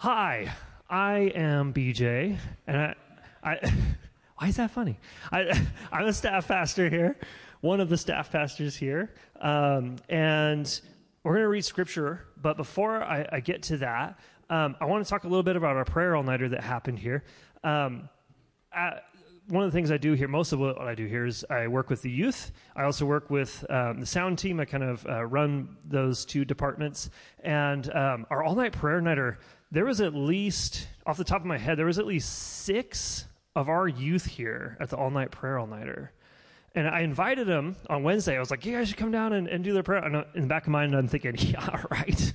Hi, I am BJ, and I, I why is that funny? I, I'm a staff pastor here, one of the staff pastors here, um, and we're going to read scripture. But before I, I get to that, um, I want to talk a little bit about our prayer all nighter that happened here. Um, I, one of the things I do here, most of what I do here is I work with the youth. I also work with um, the sound team. I kind of uh, run those two departments. And um, our all night prayer nighter, there was at least, off the top of my head, there was at least six of our youth here at the all night prayer all nighter. And I invited them on Wednesday. I was like, you guys should come down and, and do their prayer. And in the back of my mind, I'm thinking, yeah, all right.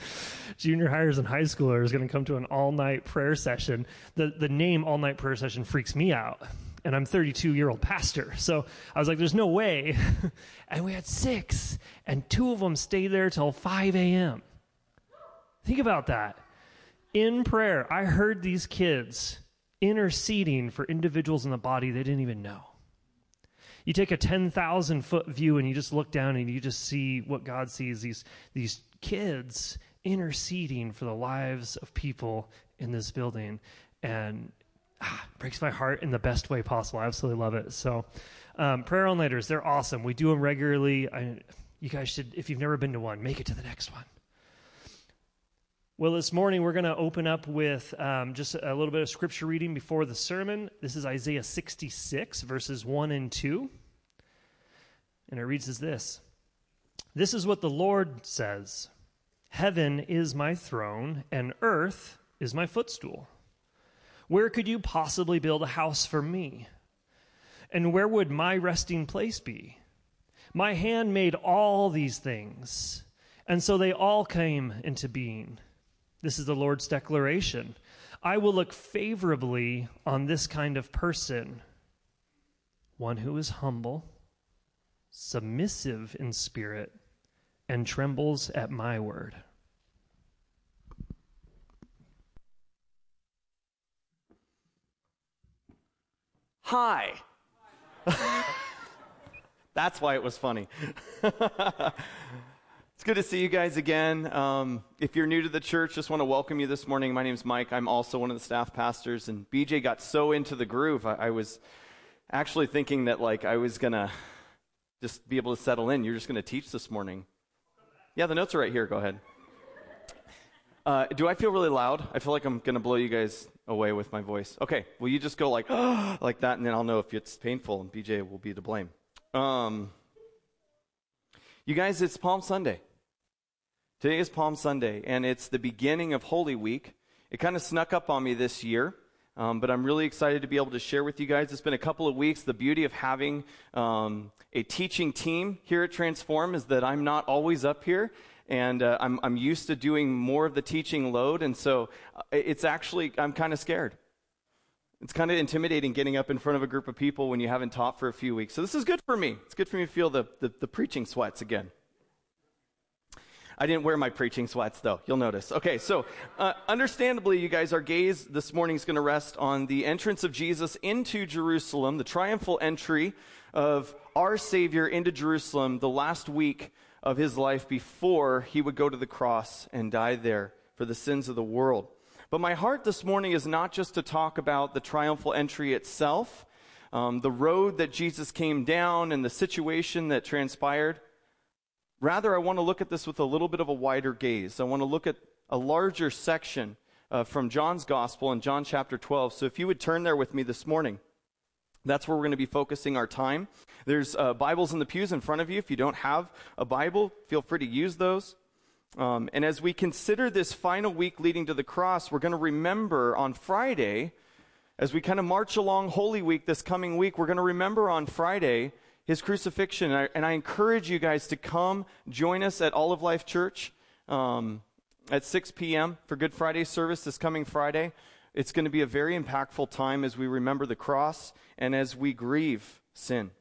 Junior hires and high schoolers are going to come to an all night prayer session. The, the name all night prayer session freaks me out and I'm 32 year old pastor. So I was like, there's no way. and we had six, and two of them stayed there till 5 a.m. Think about that. In prayer, I heard these kids interceding for individuals in the body they didn't even know. You take a 10,000 foot view and you just look down and you just see what God sees these, these kids interceding for the lives of people in this building. And ah, breaks my heart in the best way possible. I absolutely love it. So, um, prayer all nighters, they're awesome. We do them regularly. I, you guys should, if you've never been to one, make it to the next one. Well, this morning we're going to open up with um, just a little bit of scripture reading before the sermon. This is Isaiah 66, verses 1 and 2. And it reads as this This is what the Lord says Heaven is my throne, and earth is my footstool. Where could you possibly build a house for me? And where would my resting place be? My hand made all these things, and so they all came into being. This is the Lord's declaration. I will look favorably on this kind of person, one who is humble, submissive in spirit, and trembles at my word. Hi. That's why it was funny. it's good to see you guys again. Um, if you're new to the church, just want to welcome you this morning. My name's Mike. I'm also one of the staff pastors, and BJ got so into the groove. I, I was actually thinking that like I was gonna just be able to settle in. You're just gonna teach this morning. Yeah, the notes are right here. Go ahead. Uh, do I feel really loud? I feel like I'm to blow you guys away with my voice. Okay, will you just go like, like that, and then I'll know if it's painful, and BJ will be to blame. Um, you guys, it's Palm Sunday. Today is Palm Sunday, and it's the beginning of Holy Week. It kind of snuck up on me this year. Um, but I'm really excited to be able to share with you guys. It's been a couple of weeks. The beauty of having um, a teaching team here at Transform is that I'm not always up here, and uh, I'm, I'm used to doing more of the teaching load, and so uh, it's actually I'm kind of scared. It's kind of intimidating getting up in front of a group of people when you haven't taught for a few weeks. So this is good for me. It's good for me to feel the, the, the preaching sweats again. I didn't wear my preaching sweats though. You'll notice. Okay, so uh, understandably, you guys, our gaze this morning is going to rest on the entrance of Jesus into Jerusalem, the triumphal entry of our Savior into Jerusalem the last week of his life before he would go to the cross and die there for the sins of the world. But my heart this morning is not just to talk about the triumphal entry itself, um, the road that Jesus came down, and the situation that transpired. Rather, I want to look at this with a little bit of a wider gaze. I want to look at a larger section uh, from John's Gospel in John chapter 12. So if you would turn there with me this morning. That's where we're going to be focusing our time. There's uh, Bibles in the pews in front of you. If you don't have a Bible, feel free to use those. Um, and as we consider this final week leading to the cross, we're going to remember on Friday, as we kind of march along Holy Week this coming week, we're going to remember on Friday his crucifixion. And I, and I, encourage you guys to come join us at Olive Life Church um, at 6 p.m. for Good Friday service this coming Friday. It's going to be a very impactful time as we remember the cross and as we grieve sin.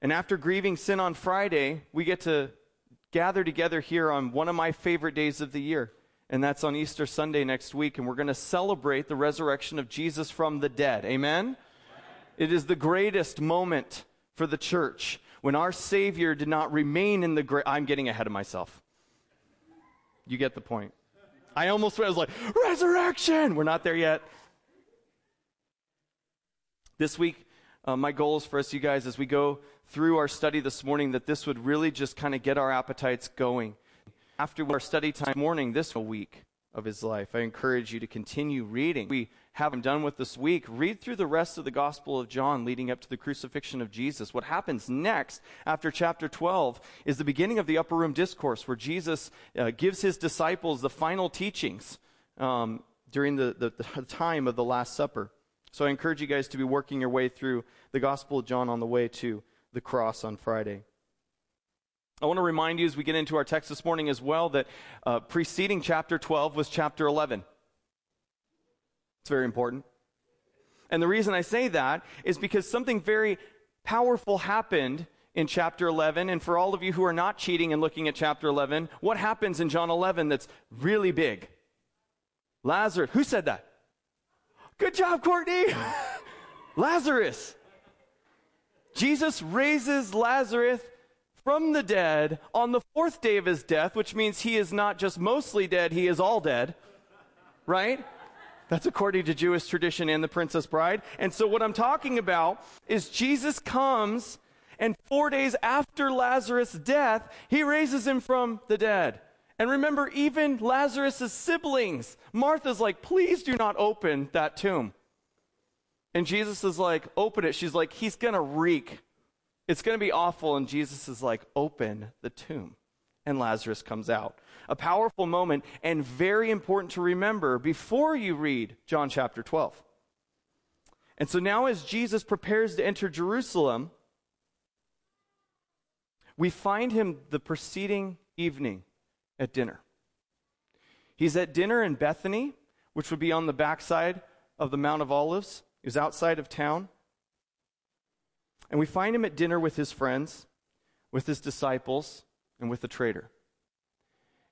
And after grieving sin on Friday, we get to gather together here on one of my favorite days of the year. And that's on Easter Sunday next week. And we're going to celebrate the resurrection of Jesus from the dead. Amen? It is the greatest moment for the church when our Savior did not remain in the grave. I'm getting ahead of myself. You get the point. I almost I was like, resurrection! We're not there yet. This week, uh, my goal is for us, you guys, as we go through our study this morning, that this would really just kind of get our appetites going. After our study time morning this week of his life, I encourage you to continue reading. We haven't done with this week, read through the rest of the Gospel of John leading up to the crucifixion of Jesus. What happens next after chapter 12 is the beginning of the upper room discourse where Jesus uh, gives his disciples the final teachings um, during the, the, the time of the Last Supper. So I encourage you guys to be working your way through the Gospel of John on the way to the cross on Friday. I want to remind you as we get into our text this morning as well that uh, preceding chapter 12 was chapter 11. It's very important. And the reason I say that is because something very powerful happened in chapter 11. And for all of you who are not cheating and looking at chapter 11, what happens in John 11 that's really big? Lazarus. Who said that? Good job, Courtney. Lazarus. Jesus raises Lazarus from the dead on the fourth day of his death, which means he is not just mostly dead, he is all dead. Right? That's according to Jewish tradition and the Princess Bride. And so, what I'm talking about is Jesus comes, and four days after Lazarus' death, he raises him from the dead. And remember, even Lazarus' siblings, Martha's like, please do not open that tomb. And Jesus is like, open it. She's like, he's going to reek. It's going to be awful. And Jesus is like, open the tomb. And Lazarus comes out a powerful moment and very important to remember before you read John chapter 12. And so now, as Jesus prepares to enter Jerusalem, we find him the preceding evening at dinner. He's at dinner in Bethany, which would be on the backside of the Mount of Olives. He's outside of town. And we find him at dinner with his friends, with his disciples, and with the traitor.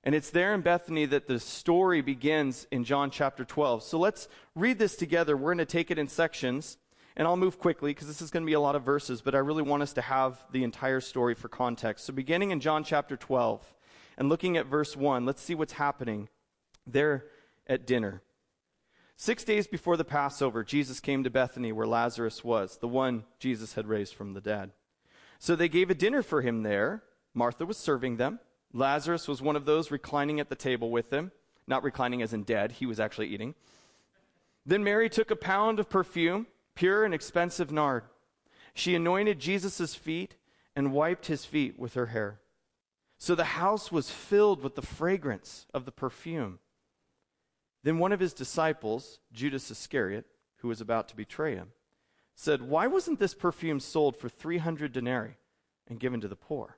And it's there in Bethany that the story begins in John chapter 12. So let's read this together. We're going to take it in sections, and I'll move quickly because this is going to be a lot of verses, but I really want us to have the entire story for context. So beginning in John chapter 12 and looking at verse 1, let's see what's happening there at dinner. Six days before the Passover, Jesus came to Bethany where Lazarus was, the one Jesus had raised from the dead. So they gave a dinner for him there. Martha was serving them. Lazarus was one of those reclining at the table with them, not reclining as in dead, he was actually eating. Then Mary took a pound of perfume, pure and expensive nard. She anointed Jesus' feet and wiped his feet with her hair. So the house was filled with the fragrance of the perfume. Then one of his disciples, Judas Iscariot, who was about to betray him, said, Why wasn't this perfume sold for 300 denarii and given to the poor?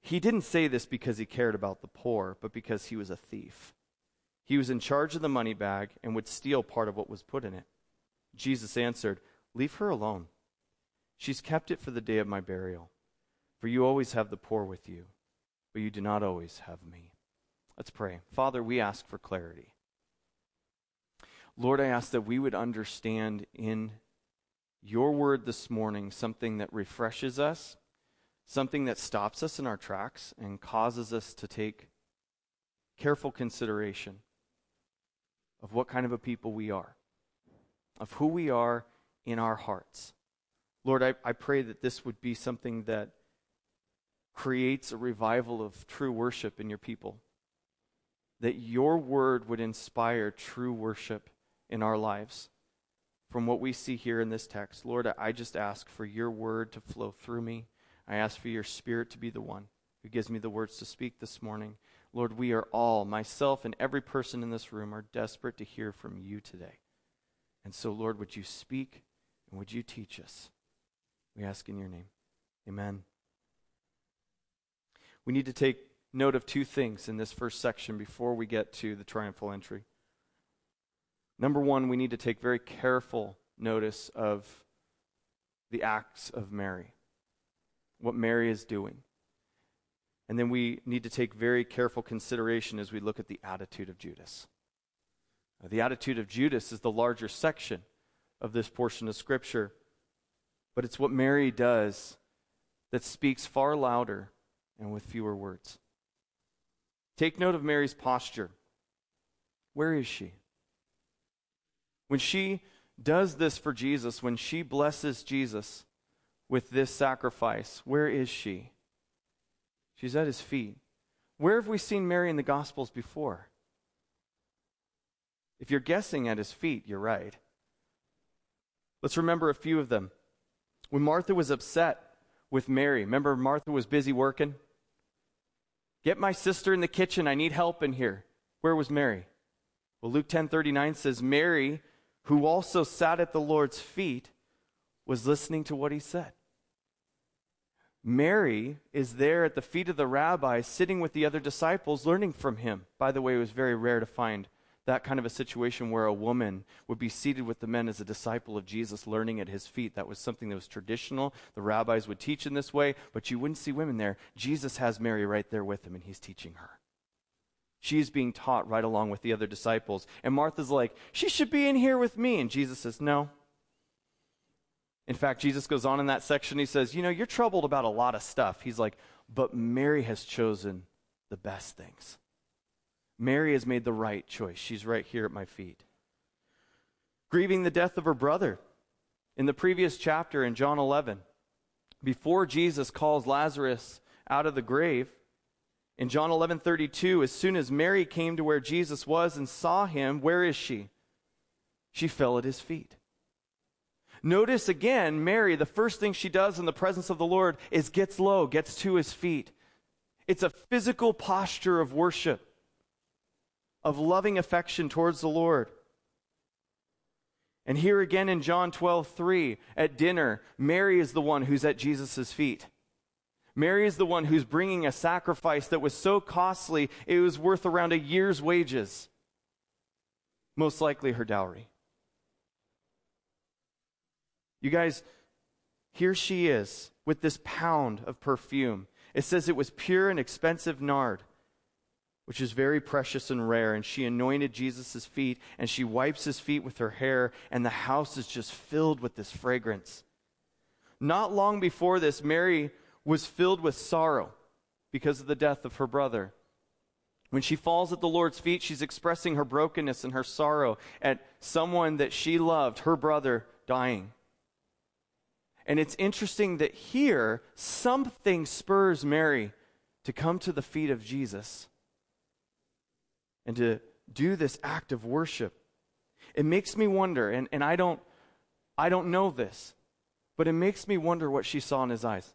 He didn't say this because he cared about the poor, but because he was a thief. He was in charge of the money bag and would steal part of what was put in it. Jesus answered, Leave her alone. She's kept it for the day of my burial. For you always have the poor with you, but you do not always have me. Let's pray. Father, we ask for clarity. Lord, I ask that we would understand in your word this morning something that refreshes us something that stops us in our tracks and causes us to take careful consideration of what kind of a people we are, of who we are in our hearts. Lord, I, I pray that this would be something that creates a revival of true worship in your people. That your word would inspire true worship in our lives. From what we see here in this text, Lord, I just ask for your word to flow through me I ask for your spirit to be the one who gives me the words to speak this morning. Lord, we are all, myself and every person in this room, are desperate to hear from you today. And so, Lord, would you speak and would you teach us? We ask in your name. Amen. We need to take note of two things in this first section before we get to the triumphal entry. Number one, we need to take very careful notice of the acts of Mary what Mary is doing. And then we need to take very careful consideration as we look at the attitude of Judas. The attitude of Judas is the larger section of this portion of Scripture, but it's what Mary does that speaks far louder and with fewer words. Take note of Mary's posture. Where is she? When she does this for Jesus, when she blesses Jesus with this sacrifice, where is she? She's at his feet. Where have we seen Mary in the Gospels before? If you're guessing at his feet, you're right. Let's remember a few of them. When Martha was upset with Mary, remember Martha was busy working? Get my sister in the kitchen. I need help in here. Where was Mary? Well, Luke 10:39 says Mary, who also sat at the Lord's feet, was listening to what he said. Mary is there at the feet of the rabbi, sitting with the other disciples, learning from him. By the way, it was very rare to find that kind of a situation where a woman would be seated with the men as a disciple of Jesus, learning at his feet. That was something that was traditional. The rabbis would teach in this way, but you wouldn't see women there. Jesus has Mary right there with him, and he's teaching her. She's being taught right along with the other disciples. And Martha's like, she should be in here with me. And Jesus says, no. In fact, Jesus goes on in that section. He says, You know, you're troubled about a lot of stuff. He's like, But Mary has chosen the best things. Mary has made the right choice. She's right here at my feet. Grieving the death of her brother. In the previous chapter in John 11, before Jesus calls Lazarus out of the grave, in John 11:32, as soon as Mary came to where Jesus was and saw him, where is she? She fell at his feet. Notice again, Mary, the first thing she does in the presence of the Lord is gets low, gets to his feet. It's a physical posture of worship of loving affection towards the Lord. And here again in John 12, 3, at dinner, Mary is the one who's at Jesus' feet. Mary is the one who's bringing a sacrifice that was so costly, it was worth around a year's wages. Most likely her dowry. You guys, here she is with this pound of perfume. It says it was pure and expensive nard which is very precious and rare. And she anointed Jesus' feet, and she wipes his feet with her hair, and the house is just filled with this fragrance. Not long before this, Mary was filled with sorrow because of the death of her brother. When she falls at the Lord's feet, she's expressing her brokenness and her sorrow at someone that she loved, her brother, dying. And it's interesting that here, something spurs Mary to come to the feet of Jesus and to do this act of worship. It makes me wonder, and, and I don't I don't know this, but it makes me wonder what she saw in his eyes.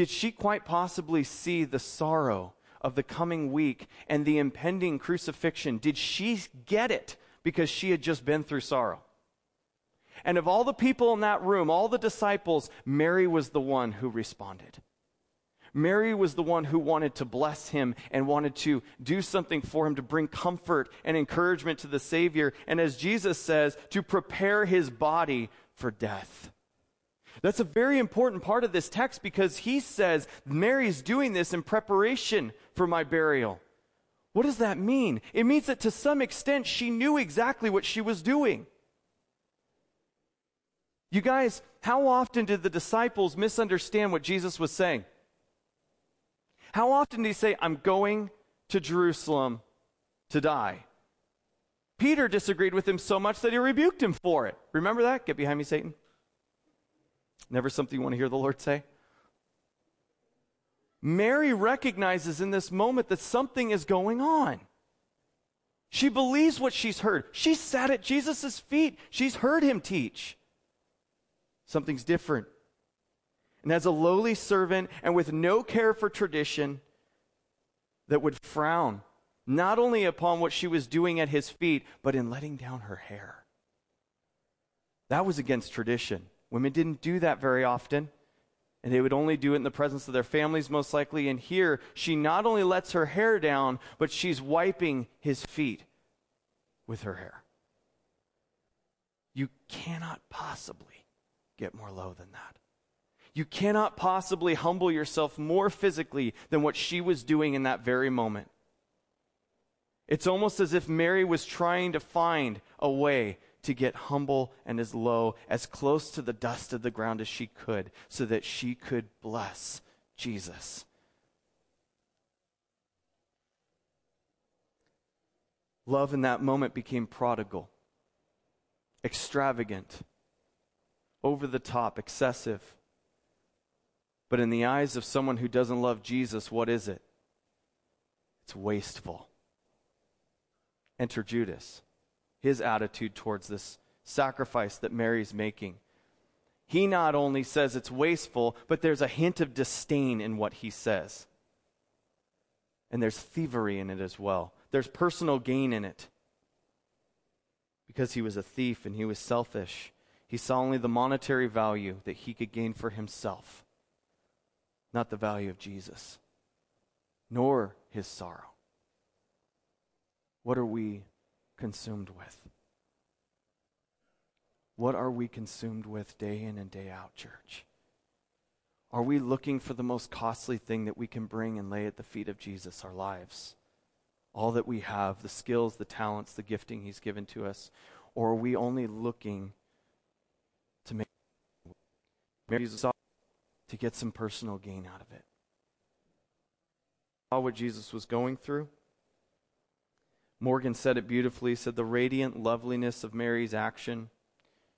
Did she quite possibly see the sorrow of the coming week and the impending crucifixion? Did she get it because she had just been through sorrow? And of all the people in that room, all the disciples, Mary was the one who responded. Mary was the one who wanted to bless him and wanted to do something for him to bring comfort and encouragement to the Savior. And as Jesus says, to prepare his body for death. That's a very important part of this text because he says Mary's doing this in preparation for my burial. What does that mean? It means that to some extent she knew exactly what she was doing. You guys, how often did the disciples misunderstand what Jesus was saying? How often did he say, I'm going to Jerusalem to die? Peter disagreed with him so much that he rebuked him for it. Remember that? Get behind me, Satan. Never something you want to hear the Lord say. Mary recognizes in this moment that something is going on. She believes what she's heard. She sat at Jesus' feet. She's heard him teach. Something's different and as a lowly servant and with no care for tradition that would frown not only upon what she was doing at his feet, but in letting down her hair. That was against tradition. Women didn't do that very often, and they would only do it in the presence of their families, most likely. And here, she not only lets her hair down, but she's wiping his feet with her hair. You cannot possibly get more low than that. You cannot possibly humble yourself more physically than what she was doing in that very moment. It's almost as if Mary was trying to find a way to get humble and as low, as close to the dust of the ground as she could, so that she could bless Jesus. Love in that moment became prodigal, extravagant, over the top, excessive. But in the eyes of someone who doesn't love Jesus, what is it? It's wasteful. Enter Judas. His attitude towards this sacrifice that Mary's making. He not only says it's wasteful, but there's a hint of disdain in what he says. And there's thievery in it as well. There's personal gain in it. Because he was a thief and he was selfish, he saw only the monetary value that he could gain for himself, not the value of Jesus, nor his sorrow. What are we consumed with? What are we consumed with day in and day out, church? Are we looking for the most costly thing that we can bring and lay at the feet of Jesus, our lives? All that we have, the skills, the talents, the gifting He's given to us? Or are we only looking to make Jesus to get some personal gain out of it? Saw what Jesus was going through. Morgan said it beautifully, said the radiant loveliness of Mary's action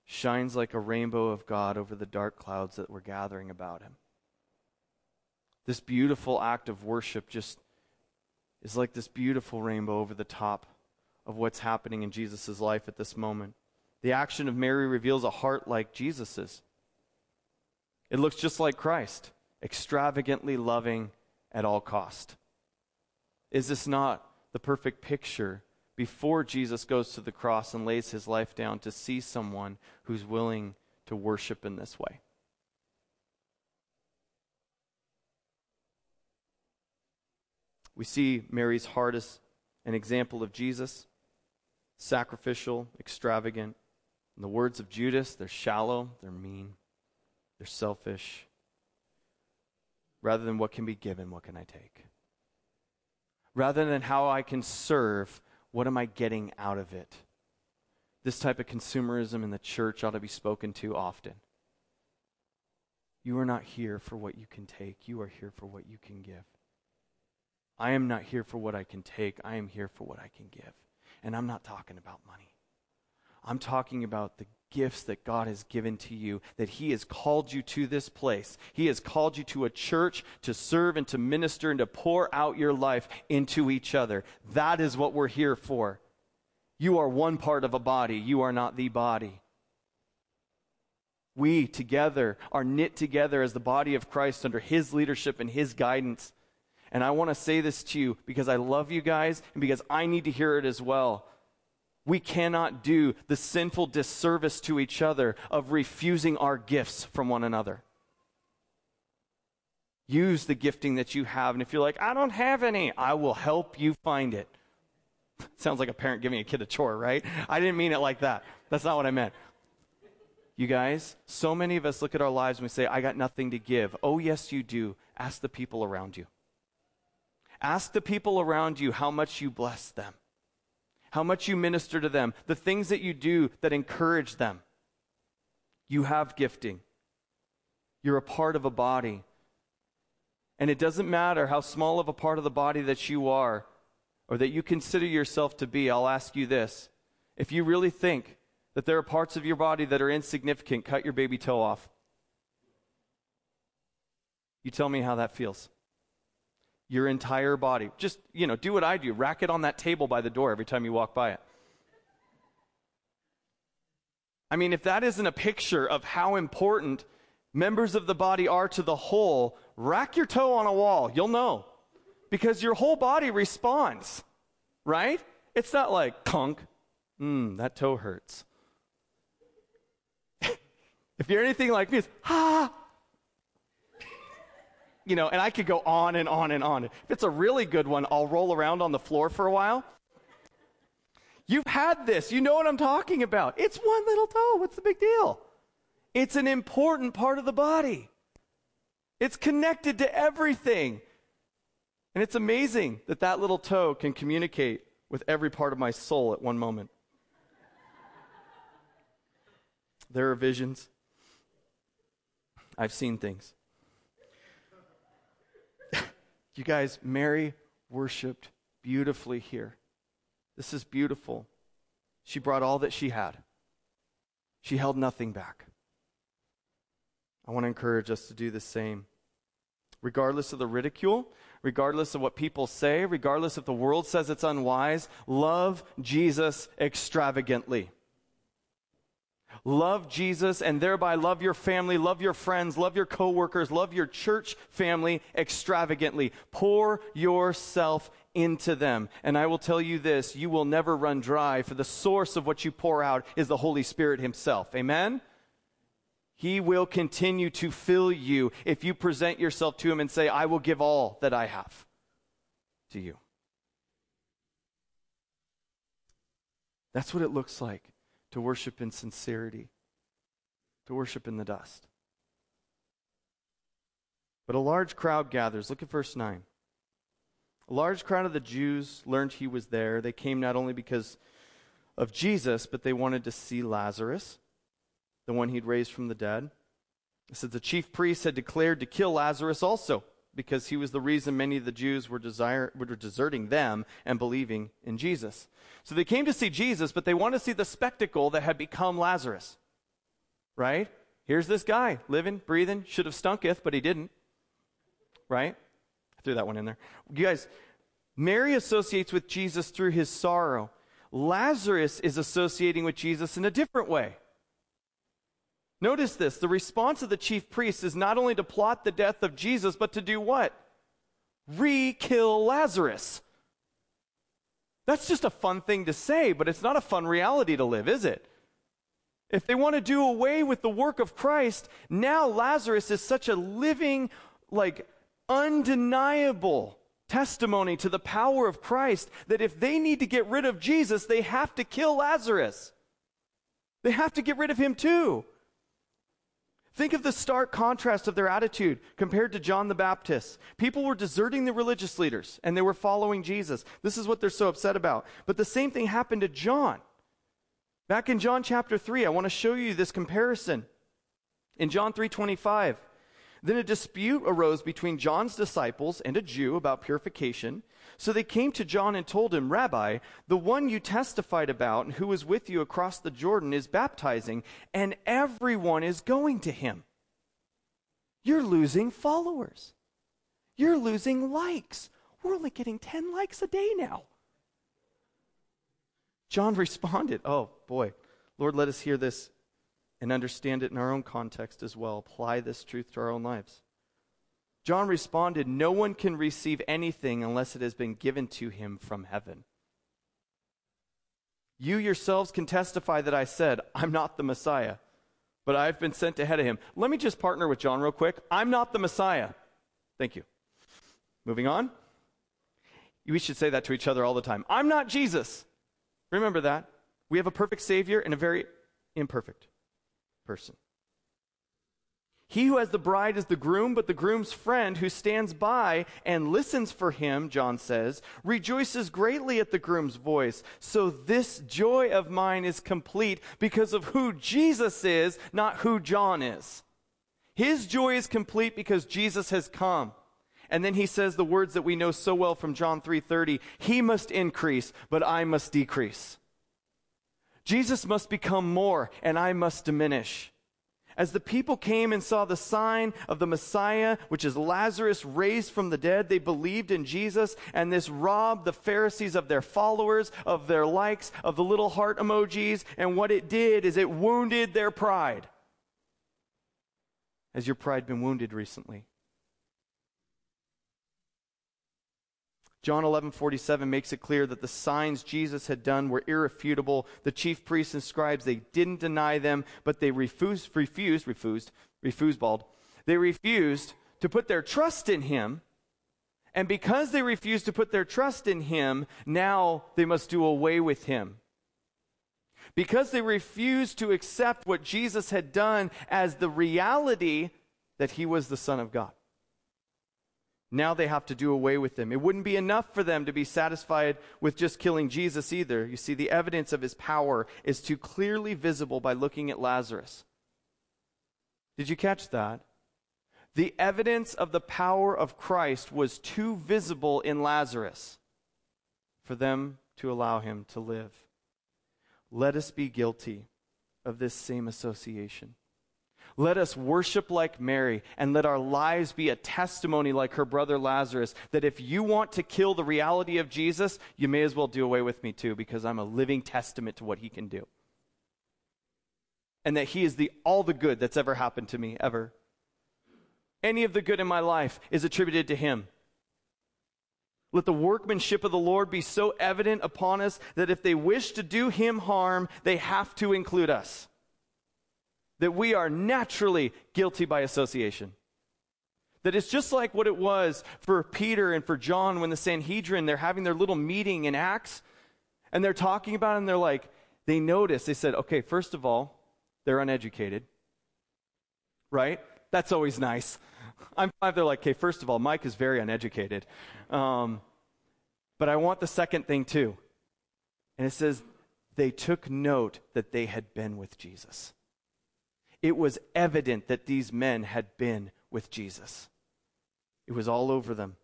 shines like a rainbow of God over the dark clouds that were gathering about him. This beautiful act of worship just is like this beautiful rainbow over the top of what's happening in Jesus' life at this moment. The action of Mary reveals a heart like Jesus's. It looks just like Christ, extravagantly loving at all cost. Is this not the perfect picture before Jesus goes to the cross and lays his life down to see someone who's willing to worship in this way? We see Mary's heart as an example of Jesus sacrificial, extravagant. In the words of Judas, they're shallow, they're mean, they're selfish. Rather than what can be given, what can I take? Rather than how I can serve, what am I getting out of it? This type of consumerism in the church ought to be spoken to often. You are not here for what you can take, you are here for what you can give. I am not here for what I can take, I am here for what I can give. And I'm not talking about money. I'm talking about the gifts that God has given to you, that He has called you to this place. He has called you to a church to serve and to minister and to pour out your life into each other. That is what we're here for. You are one part of a body, you are not the body. We together are knit together as the body of Christ under His leadership and His guidance. And I want to say this to you because I love you guys and because I need to hear it as well. We cannot do the sinful disservice to each other of refusing our gifts from one another. Use the gifting that you have. And if you're like, I don't have any, I will help you find it. Sounds like a parent giving a kid a chore, right? I didn't mean it like that. That's not what I meant. You guys, so many of us look at our lives and we say, I got nothing to give. Oh, yes, you do. Ask the people around you. Ask the people around you how much you bless them, how much you minister to them, the things that you do that encourage them. You have gifting, you're a part of a body. And it doesn't matter how small of a part of the body that you are or that you consider yourself to be. I'll ask you this. If you really think that there are parts of your body that are insignificant, cut your baby toe off. You tell me how that feels your entire body. Just, you know, do what I do. Rack it on that table by the door every time you walk by it. I mean, if that isn't a picture of how important members of the body are to the whole, rack your toe on a wall. You'll know. Because your whole body responds, right? It's not like, conk, mmm, that toe hurts. if you're anything like me, it's, ah, you know, and I could go on and on and on. If it's a really good one, I'll roll around on the floor for a while. You've had this. You know what I'm talking about. It's one little toe. What's the big deal? It's an important part of the body. It's connected to everything. And it's amazing that that little toe can communicate with every part of my soul at one moment. There are visions. I've seen things. You guys, Mary worshiped beautifully here. This is beautiful. She brought all that she had, she held nothing back. I want to encourage us to do the same. Regardless of the ridicule, regardless of what people say, regardless if the world says it's unwise, love Jesus extravagantly. Love Jesus and thereby love your family, love your friends, love your coworkers, love your church family extravagantly. Pour yourself into them. And I will tell you this, you will never run dry for the source of what you pour out is the Holy Spirit himself. Amen? He will continue to fill you if you present yourself to him and say, I will give all that I have to you. That's what it looks like to worship in sincerity, to worship in the dust. But a large crowd gathers. Look at verse 9. A large crowd of the Jews learned he was there. They came not only because of Jesus, but they wanted to see Lazarus, the one he'd raised from the dead. It the chief priests had declared to kill Lazarus also because he was the reason many of the Jews were, desire, were deserting them and believing in Jesus. So they came to see Jesus, but they wanted to see the spectacle that had become Lazarus. Right? Here's this guy, living, breathing, should have stunketh, but he didn't. Right? I threw that one in there. You guys, Mary associates with Jesus through his sorrow. Lazarus is associating with Jesus in a different way. Notice this the response of the chief priests is not only to plot the death of Jesus, but to do what? Re kill Lazarus. That's just a fun thing to say, but it's not a fun reality to live, is it? If they want to do away with the work of Christ, now Lazarus is such a living, like, undeniable testimony to the power of Christ that if they need to get rid of Jesus, they have to kill Lazarus. They have to get rid of him too. Think of the stark contrast of their attitude compared to John the Baptist. People were deserting the religious leaders and they were following Jesus. This is what they're so upset about. But the same thing happened to John. Back in John chapter 3, I want to show you this comparison. In John 3:25, then a dispute arose between John's disciples and a Jew about purification. So they came to John and told him, Rabbi, the one you testified about and who was with you across the Jordan is baptizing, and everyone is going to him. You're losing followers. You're losing likes. We're only getting 10 likes a day now. John responded, Oh, boy. Lord, let us hear this and understand it in our own context as well. Apply this truth to our own lives. John responded, No one can receive anything unless it has been given to him from heaven. You yourselves can testify that I said, I'm not the Messiah, but I've been sent ahead of him. Let me just partner with John real quick. I'm not the Messiah. Thank you. Moving on. We should say that to each other all the time. I'm not Jesus. Remember that. We have a perfect Savior and a very imperfect person. He who has the bride is the groom, but the groom's friend who stands by and listens for him, John says, rejoices greatly at the groom's voice. So this joy of mine is complete because of who Jesus is, not who John is. His joy is complete because Jesus has come. And then he says the words that we know so well from John 3:30, he must increase, but I must decrease. Jesus must become more and I must diminish. As the people came and saw the sign of the Messiah, which is Lazarus raised from the dead, they believed in Jesus, and this robbed the Pharisees of their followers, of their likes, of the little heart emojis, and what it did is it wounded their pride. Has your pride been wounded recently? John 11:47 makes it clear that the signs Jesus had done were irrefutable. The chief priests and scribes they didn't deny them, but they refused refused refused refused bald. They refused to put their trust in him. And because they refused to put their trust in him, now they must do away with him. Because they refused to accept what Jesus had done as the reality that he was the son of God. Now they have to do away with him. It wouldn't be enough for them to be satisfied with just killing Jesus either. You see, the evidence of his power is too clearly visible by looking at Lazarus. Did you catch that? The evidence of the power of Christ was too visible in Lazarus for them to allow him to live. Let us be guilty of this same association. Let us worship like Mary and let our lives be a testimony like her brother Lazarus that if you want to kill the reality of Jesus, you may as well do away with me too because I'm a living testament to what he can do. And that he is the all the good that's ever happened to me ever. Any of the good in my life is attributed to him. Let the workmanship of the Lord be so evident upon us that if they wish to do him harm, they have to include us. That we are naturally guilty by association. That it's just like what it was for Peter and for John when the Sanhedrin, they're having their little meeting in Acts, and they're talking about it, and they're like, they notice, they said, okay, first of all, they're uneducated. Right? That's always nice. I'm five. They're like, okay, first of all, Mike is very uneducated. Um, but I want the second thing too. And it says, they took note that they had been with Jesus. It was evident that these men had been with Jesus. It was all over them.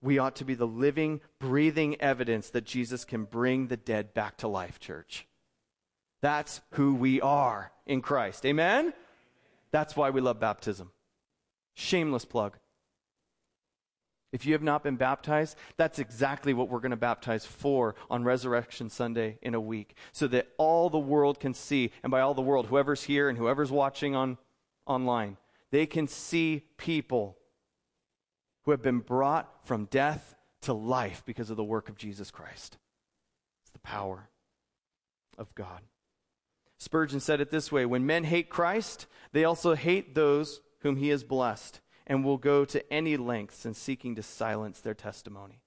We ought to be the living, breathing evidence that Jesus can bring the dead back to life, church. That's who we are in Christ. Amen? That's why we love baptism. Shameless plug. If you have not been baptized, that's exactly what we're going to baptize for on Resurrection Sunday in a week, so that all the world can see, and by all the world, whoever's here and whoever's watching on online, they can see people who have been brought from death to life because of the work of Jesus Christ. It's the power of God. Spurgeon said it this way When men hate Christ, they also hate those whom he has blessed, and will go to any lengths in seeking to silence their testimony.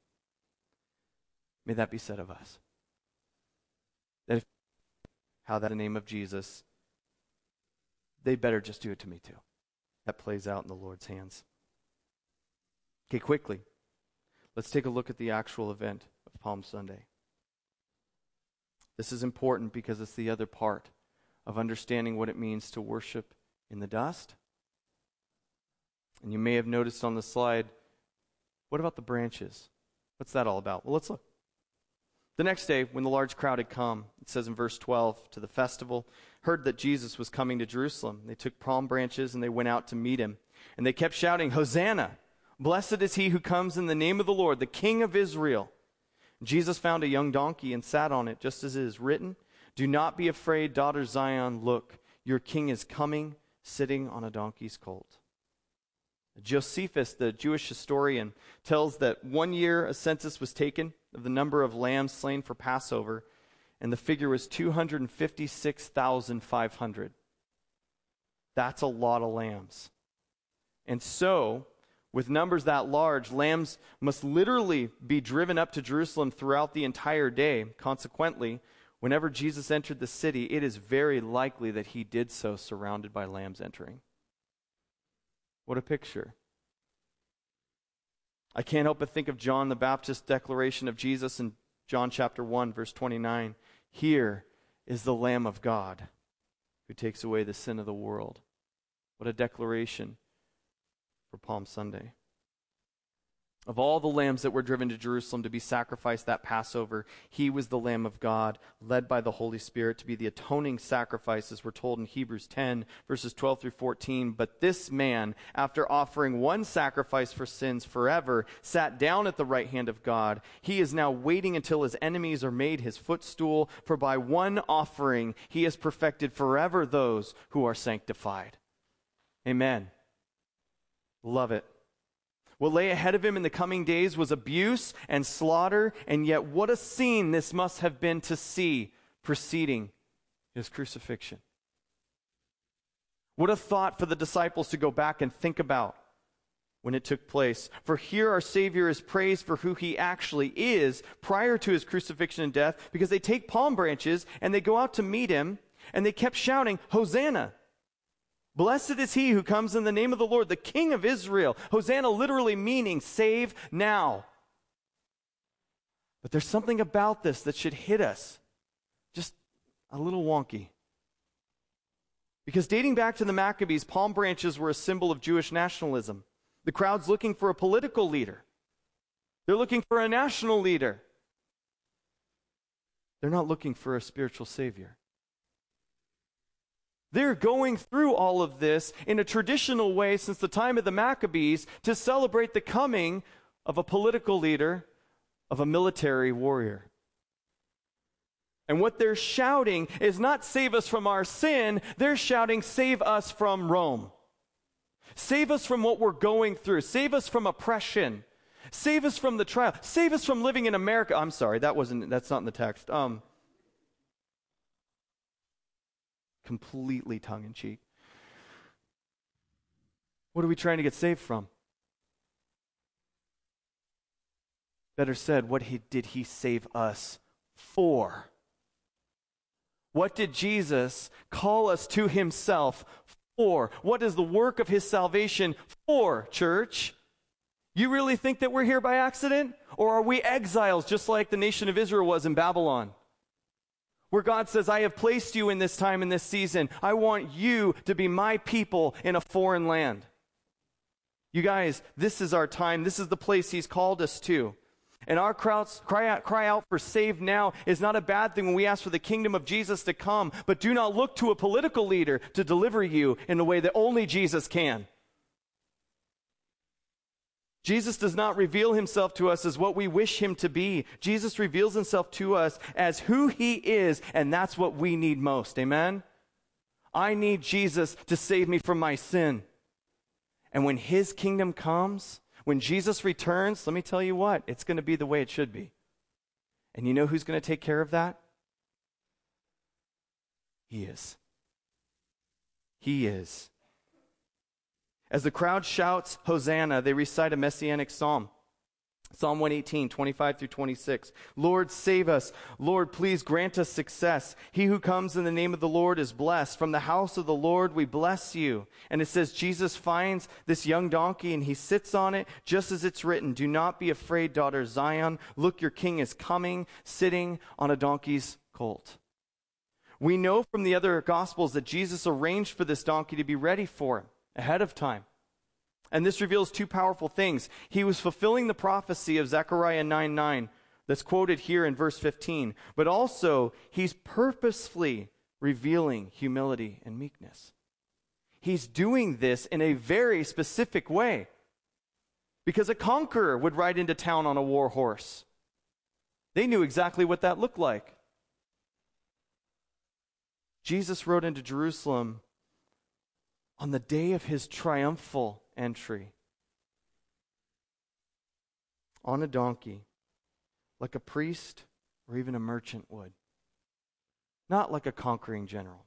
May that be said of us. That if how that in the name of Jesus, they better just do it to me too. That plays out in the Lord's hands. Okay, quickly, let's take a look at the actual event of Palm Sunday. This is important because it's the other part of understanding what it means to worship in the dust and you may have noticed on the slide, what about the branches? What's that all about? Well, let's look. The next day, when the large crowd had come, it says in verse 12, to the festival, heard that Jesus was coming to Jerusalem. They took palm branches and they went out to meet him. And they kept shouting, Hosanna! Blessed is he who comes in the name of the Lord, the King of Israel. Jesus found a young donkey and sat on it, just as it is written Do not be afraid, daughter Zion. Look, your king is coming, sitting on a donkey's colt. Josephus, the Jewish historian, tells that one year a census was taken of the number of lambs slain for Passover, and the figure was 256,500. That's a lot of lambs. And so, with numbers that large, lambs must literally be driven up to Jerusalem throughout the entire day. Consequently, whenever Jesus entered the city, it is very likely that he did so surrounded by lambs entering. What a picture. I can't help but think of John the Baptist's declaration of Jesus in John chapter 1, verse 29. Here is the Lamb of God who takes away the sin of the world. What a declaration for Palm Sunday. Of all the lambs that were driven to Jerusalem to be sacrificed that Passover, he was the Lamb of God, led by the Holy Spirit to be the atoning sacrifice, as we're told in Hebrews 10, verses 12 through 14. But this man, after offering one sacrifice for sins forever, sat down at the right hand of God. He is now waiting until his enemies are made his footstool, for by one offering he has perfected forever those who are sanctified. Amen. Love it. What lay ahead of him in the coming days was abuse and slaughter, and yet what a scene this must have been to see preceding his crucifixion. What a thought for the disciples to go back and think about when it took place. For here our Savior is praised for who he actually is prior to his crucifixion and death, because they take palm branches and they go out to meet him, and they kept shouting, Hosanna! Blessed is he who comes in the name of the Lord, the King of Israel. Hosanna literally meaning save now. But there's something about this that should hit us just a little wonky. Because dating back to the Maccabees, palm branches were a symbol of Jewish nationalism. The crowd's looking for a political leader, they're looking for a national leader. They're not looking for a spiritual Savior. They're going through all of this in a traditional way since the time of the Maccabees to celebrate the coming of a political leader, of a military warrior. And what they're shouting is not save us from our sin, they're shouting save us from Rome. Save us from what we're going through. Save us from oppression. Save us from the trial. Save us from living in America. I'm sorry, that wasn't that's not in the text. Um, completely tongue in cheek. What are we trying to get saved from? Better said, what he, did he save us for? What did Jesus call us to himself for? What is the work of his salvation for, church? You really think that we're here by accident? Or are we exiles just like the nation of Israel was in Babylon? Where God says, I have placed you in this time, in this season. I want you to be my people in a foreign land. You guys, this is our time. This is the place He's called us to. And our crowds cry out, cry out for save now is not a bad thing when we ask for the kingdom of Jesus to come, but do not look to a political leader to deliver you in a way that only Jesus can. Jesus does not reveal himself to us as what we wish him to be. Jesus reveals himself to us as who he is, and that's what we need most. Amen? I need Jesus to save me from my sin. And when his kingdom comes, when Jesus returns, let me tell you what, it's going to be the way it should be. And you know who's going to take care of that? He is. He is. As the crowd shouts Hosanna, they recite a messianic psalm. Psalm 118, 25 through 26. Lord, save us. Lord, please grant us success. He who comes in the name of the Lord is blessed. From the house of the Lord, we bless you. And it says, Jesus finds this young donkey and he sits on it, just as it's written Do not be afraid, daughter Zion. Look, your king is coming, sitting on a donkey's colt. We know from the other gospels that Jesus arranged for this donkey to be ready for him ahead of time. And this reveals two powerful things. He was fulfilling the prophecy of Zechariah 9 9 that's quoted here in verse 15, but also he's purposefully revealing humility and meekness. He's doing this in a very specific way because a conqueror would ride into town on a war horse. They knew exactly what that looked like. Jesus rode into Jerusalem on the day of his triumphal entry on a donkey, like a priest or even a merchant would, not like a conquering general.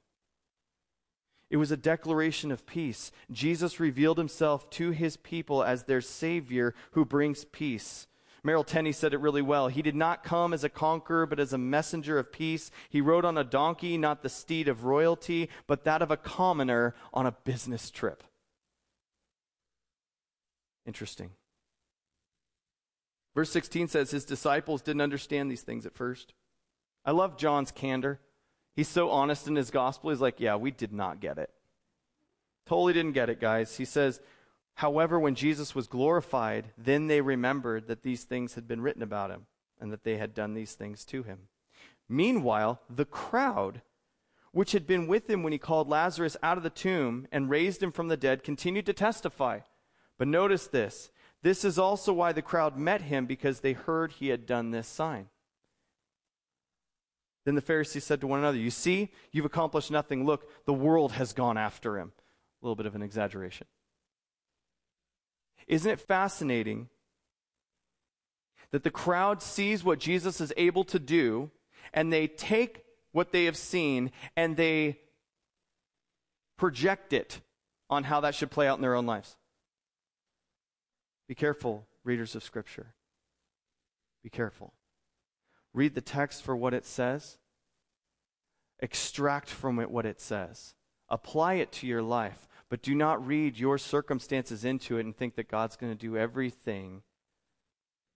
It was a declaration of peace. Jesus revealed himself to his people as their Savior who brings peace. Merrill Tenney said it really well. He did not come as a conqueror, but as a messenger of peace. He rode on a donkey, not the steed of royalty, but that of a commoner on a business trip. Interesting. Verse 16 says his disciples didn't understand these things at first. I love John's candor. He's so honest in his gospel. He's like, yeah, we did not get it. Totally didn't get it, guys. He says, However, when Jesus was glorified, then they remembered that these things had been written about him and that they had done these things to him. Meanwhile, the crowd, which had been with him when he called Lazarus out of the tomb and raised him from the dead, continued to testify. But notice this this is also why the crowd met him, because they heard he had done this sign. Then the Pharisees said to one another, You see, you've accomplished nothing. Look, the world has gone after him. A little bit of an exaggeration. Isn't it fascinating that the crowd sees what Jesus is able to do and they take what they have seen and they project it on how that should play out in their own lives? Be careful, readers of Scripture. Be careful. Read the text for what it says, extract from it what it says, apply it to your life. But do not read your circumstances into it and think that God's going to do everything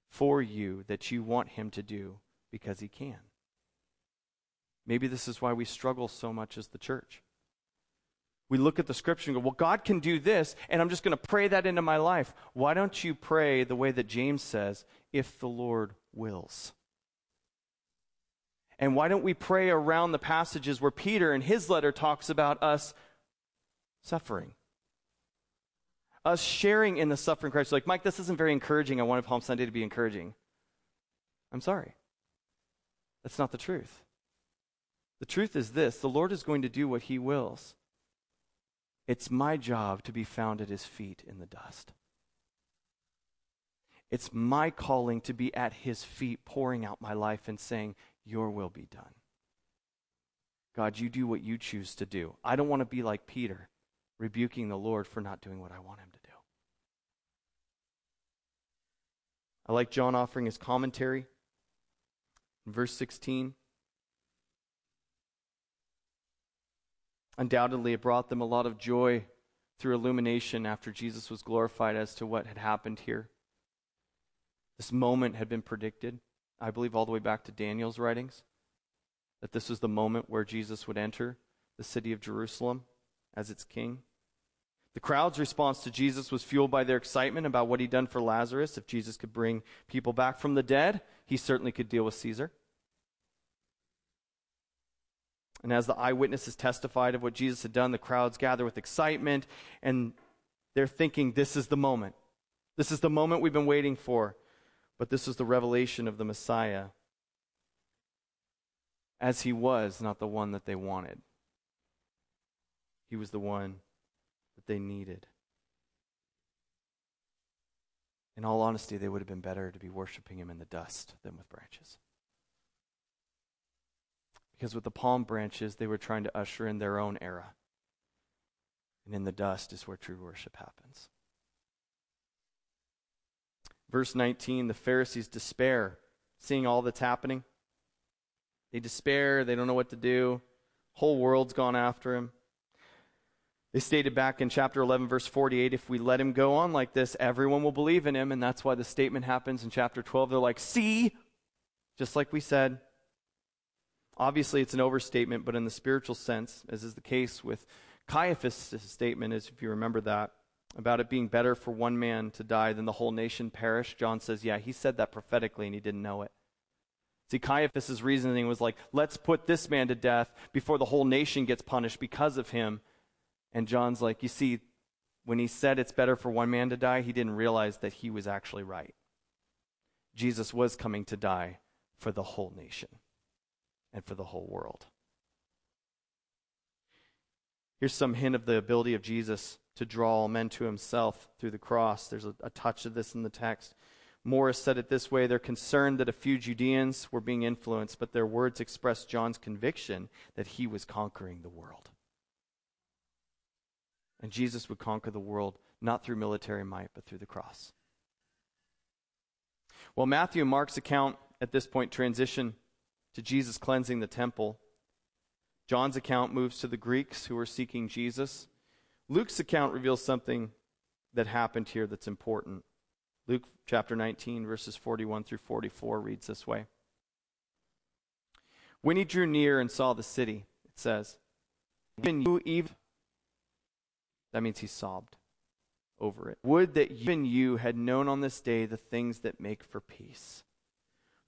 for you that you want Him to do because He can. Maybe this is why we struggle so much as the church. We look at the scripture and go, well, God can do this, and I'm just going to pray that into my life. Why don't you pray the way that James says, if the Lord wills? And why don't we pray around the passages where Peter in his letter talks about us suffering? Us sharing in the suffering Christ. Like, Mike, this isn't very encouraging. I wanted Palm Sunday to be encouraging. I'm sorry. That's not the truth. The truth is this the Lord is going to do what he wills. It's my job to be found at his feet in the dust. It's my calling to be at his feet, pouring out my life and saying, Your will be done. God, you do what you choose to do. I don't want to be like Peter, rebuking the Lord for not doing what I want him to do. I like John offering his commentary. In verse 16, undoubtedly it brought them a lot of joy through illumination after Jesus was glorified as to what had happened here. This moment had been predicted, I believe, all the way back to Daniel's writings, that this was the moment where Jesus would enter the city of Jerusalem as its king. The crowd's response to Jesus was fueled by their excitement about what he'd done for Lazarus. If Jesus could bring people back from the dead, he certainly could deal with Caesar. And as the eyewitnesses testified of what Jesus had done, the crowds gather with excitement and they're thinking, this is the moment. This is the moment we've been waiting for. But this is the revelation of the Messiah as he was, not the one that they wanted. He was the one they needed. In all honesty, they would have been better to be worshiping him in the dust than with branches. Because with the palm branches, they were trying to usher in their own era. And in the dust is where true worship happens. Verse 19 the Pharisees despair, seeing all that's happening. They despair, they don't know what to do. Whole world's gone after him. They stated back in chapter 11, verse 48 if we let him go on like this, everyone will believe in him. And that's why the statement happens in chapter 12. They're like, see, just like we said. Obviously, it's an overstatement, but in the spiritual sense, as is the case with Caiaphas' statement, as if you remember that, about it being better for one man to die than the whole nation perish, John says, yeah, he said that prophetically and he didn't know it. See, Caiaphas' reasoning was like, let's put this man to death before the whole nation gets punished because of him. And John's like, you see, when he said it's better for one man to die, he didn't realize that he was actually right. Jesus was coming to die for the whole nation and for the whole world. Here's some hint of the ability of Jesus to draw all men to himself through the cross. There's a, a, touch of this in the text. Morris said it this way They're concerned that a few Judeans were being influenced, but their words expressed John's conviction that he was conquering the world. And Jesus would conquer the world not through military might, but through the cross. Well, Matthew and Mark's account at this point transition to Jesus cleansing the temple. John's account moves to the Greeks who were seeking Jesus. Luke's account reveals something that happened here that's important. Luke chapter 19, verses 41 through 44 reads this way When he drew near and saw the city, it says, Even you, even. That means he sobbed over it. Would that even you had known on this day the things that make for peace.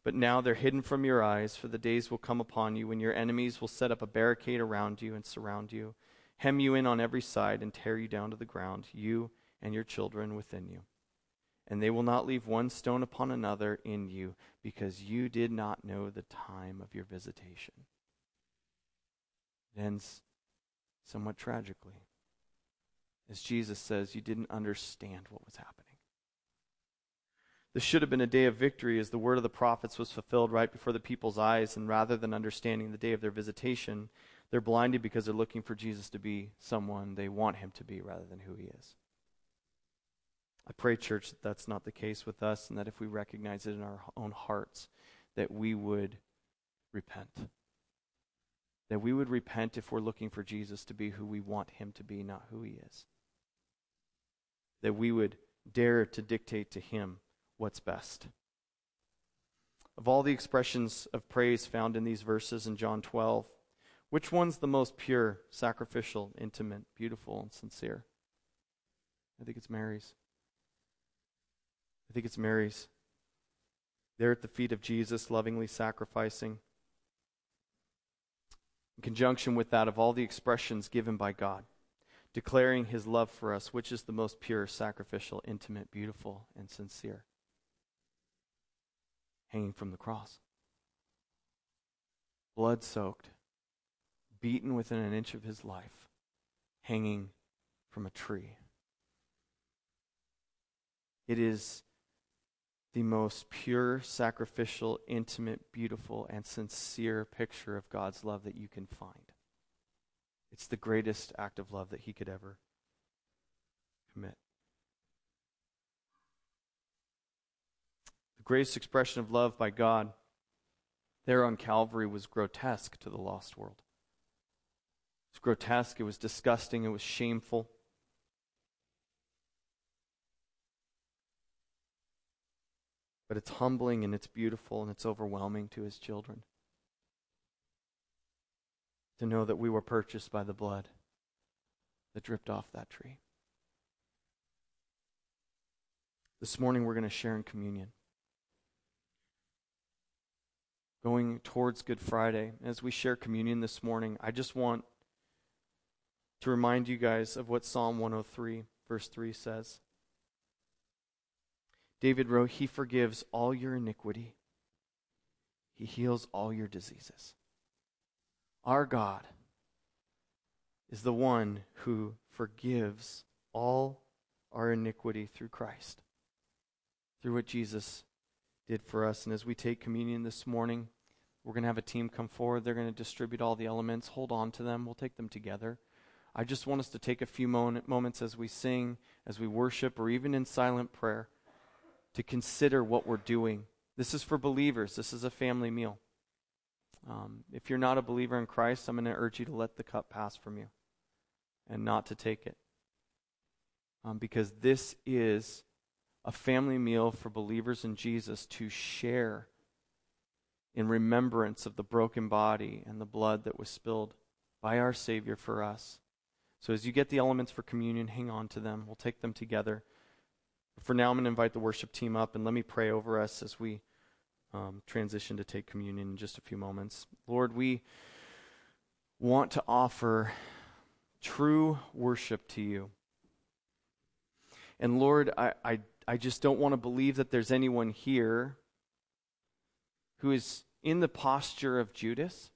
But now they're hidden from your eyes, for the days will come upon you when your enemies will set up a barricade around you and surround you hem you in on every side, and tear you down to the ground, you and your children within you. And they will not leave one stone upon another in you, because you did not know the time of your visitation. It ends somewhat tragically. As Jesus says, you didn't understand what was happening. This should have been a day of victory as the word of the prophets was fulfilled right before the people's eyes, and rather than understanding the day of their visitation, they're blinded because they're looking for Jesus to be someone they want him to be rather than who he is. I pray, church, that that's not the case with us, and that if we recognize it in our own hearts, that we would repent. That we would repent if we're looking for Jesus to be who we want him to be, not who he is. That we would dare to dictate to him what's best. Of all the expressions of praise found in these verses in John 12, which one's the most pure, sacrificial, intimate, beautiful, and sincere? I think it's Mary's. I think it's Mary's. There at the feet of Jesus, lovingly sacrificing, in conjunction with that of all the expressions given by God, declaring his love for us, which is the most pure, sacrificial, intimate, beautiful, and sincere, hanging from the cross. Blood soaked, beaten within an inch of his life, hanging from a tree. It is the most pure, sacrificial, intimate, beautiful, and sincere picture of God's love that you can find. It's the greatest act of love that He could ever commit. The greatest expression of love by God there on Calvary was grotesque to the lost world. It was grotesque, it was disgusting, it was shameful. but it's humbling and it's beautiful and it's overwhelming to his children. To know that we were purchased by the blood that dripped off that tree. This morning we're going to share in communion. Going towards Good Friday, as we share communion this morning, I just want to remind you guys of what Psalm 103, verse 3 says. David wrote, He forgives all your iniquity, He heals all your diseases. Our God is the one who forgives all our iniquity through Christ, through what Jesus did for us. And as we take communion this morning, we're going to have a team come forward. They're going to distribute all the elements. Hold on to them. We'll take them together. I just want us to take a few moments as we sing, as we worship, or even in silent prayer to consider what we're doing. This is for believers, this is a family meal. Um, if you're not a believer in Christ, I'm going to urge you to let the cup pass from you and not to take it. Um, because this is a family meal for believers in Jesus to share in remembrance of the broken body and the blood that was spilled by our Savior for us. So as you get the elements for communion, hang on to them. We'll take them together. For now, I'm going to invite the worship team up and let me pray over us as we um, transition to take communion in just a few moments. Lord, we want to offer true worship to you. And Lord, I, I, I just don't want to believe that there's anyone here who is in the posture of Judas,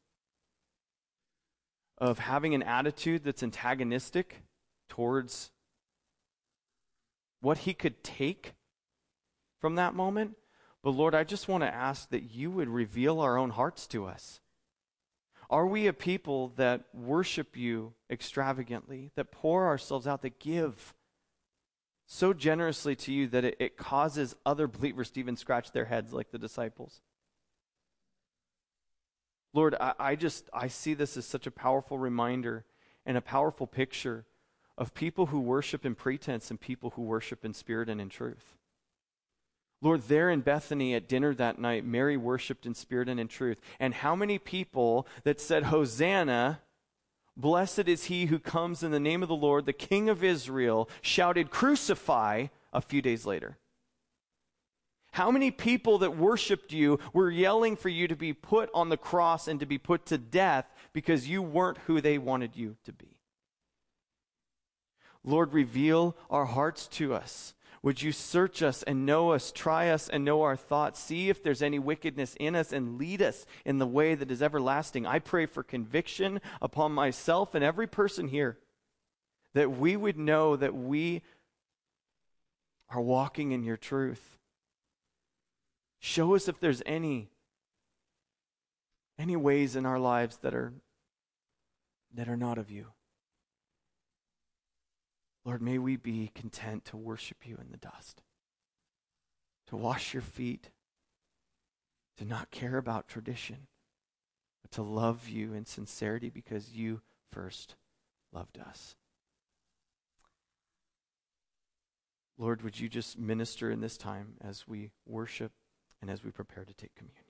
of having an attitude that's antagonistic towards what he could take from that moment. But Lord, I just want to ask that you would reveal our own hearts to us. Are we a people that worship you extravagantly, that pour ourselves out, that give so generously to you that it, it causes other believers to even scratch their heads like the disciples? Lord, I, I just I see this as such a powerful reminder and a powerful picture of people who worship in pretense and people who worship in spirit and in truth. Lord, there in Bethany at dinner that night, Mary worshiped in spirit and in truth. And how many people that said, Hosanna, blessed is he who comes in the name of the Lord, the King of Israel, shouted, Crucify a few days later? How many people that worshiped you were yelling for you to be put on the cross and to be put to death because you weren't who they wanted you to be? Lord, reveal our hearts to us. Would you search us and know us, try us and know our thoughts, see if there's any wickedness in us, and lead us in the way that is everlasting? I pray for conviction upon myself and every person here that we would know that we are walking in your truth. Show us if there's any any ways in our lives that are that are not of you. Lord, may we be content to worship you in the dust, to wash your feet, to not care about tradition, but to love you in sincerity because you first loved us. Lord, would you just minister in this time as we worship and as we prepare to take communion?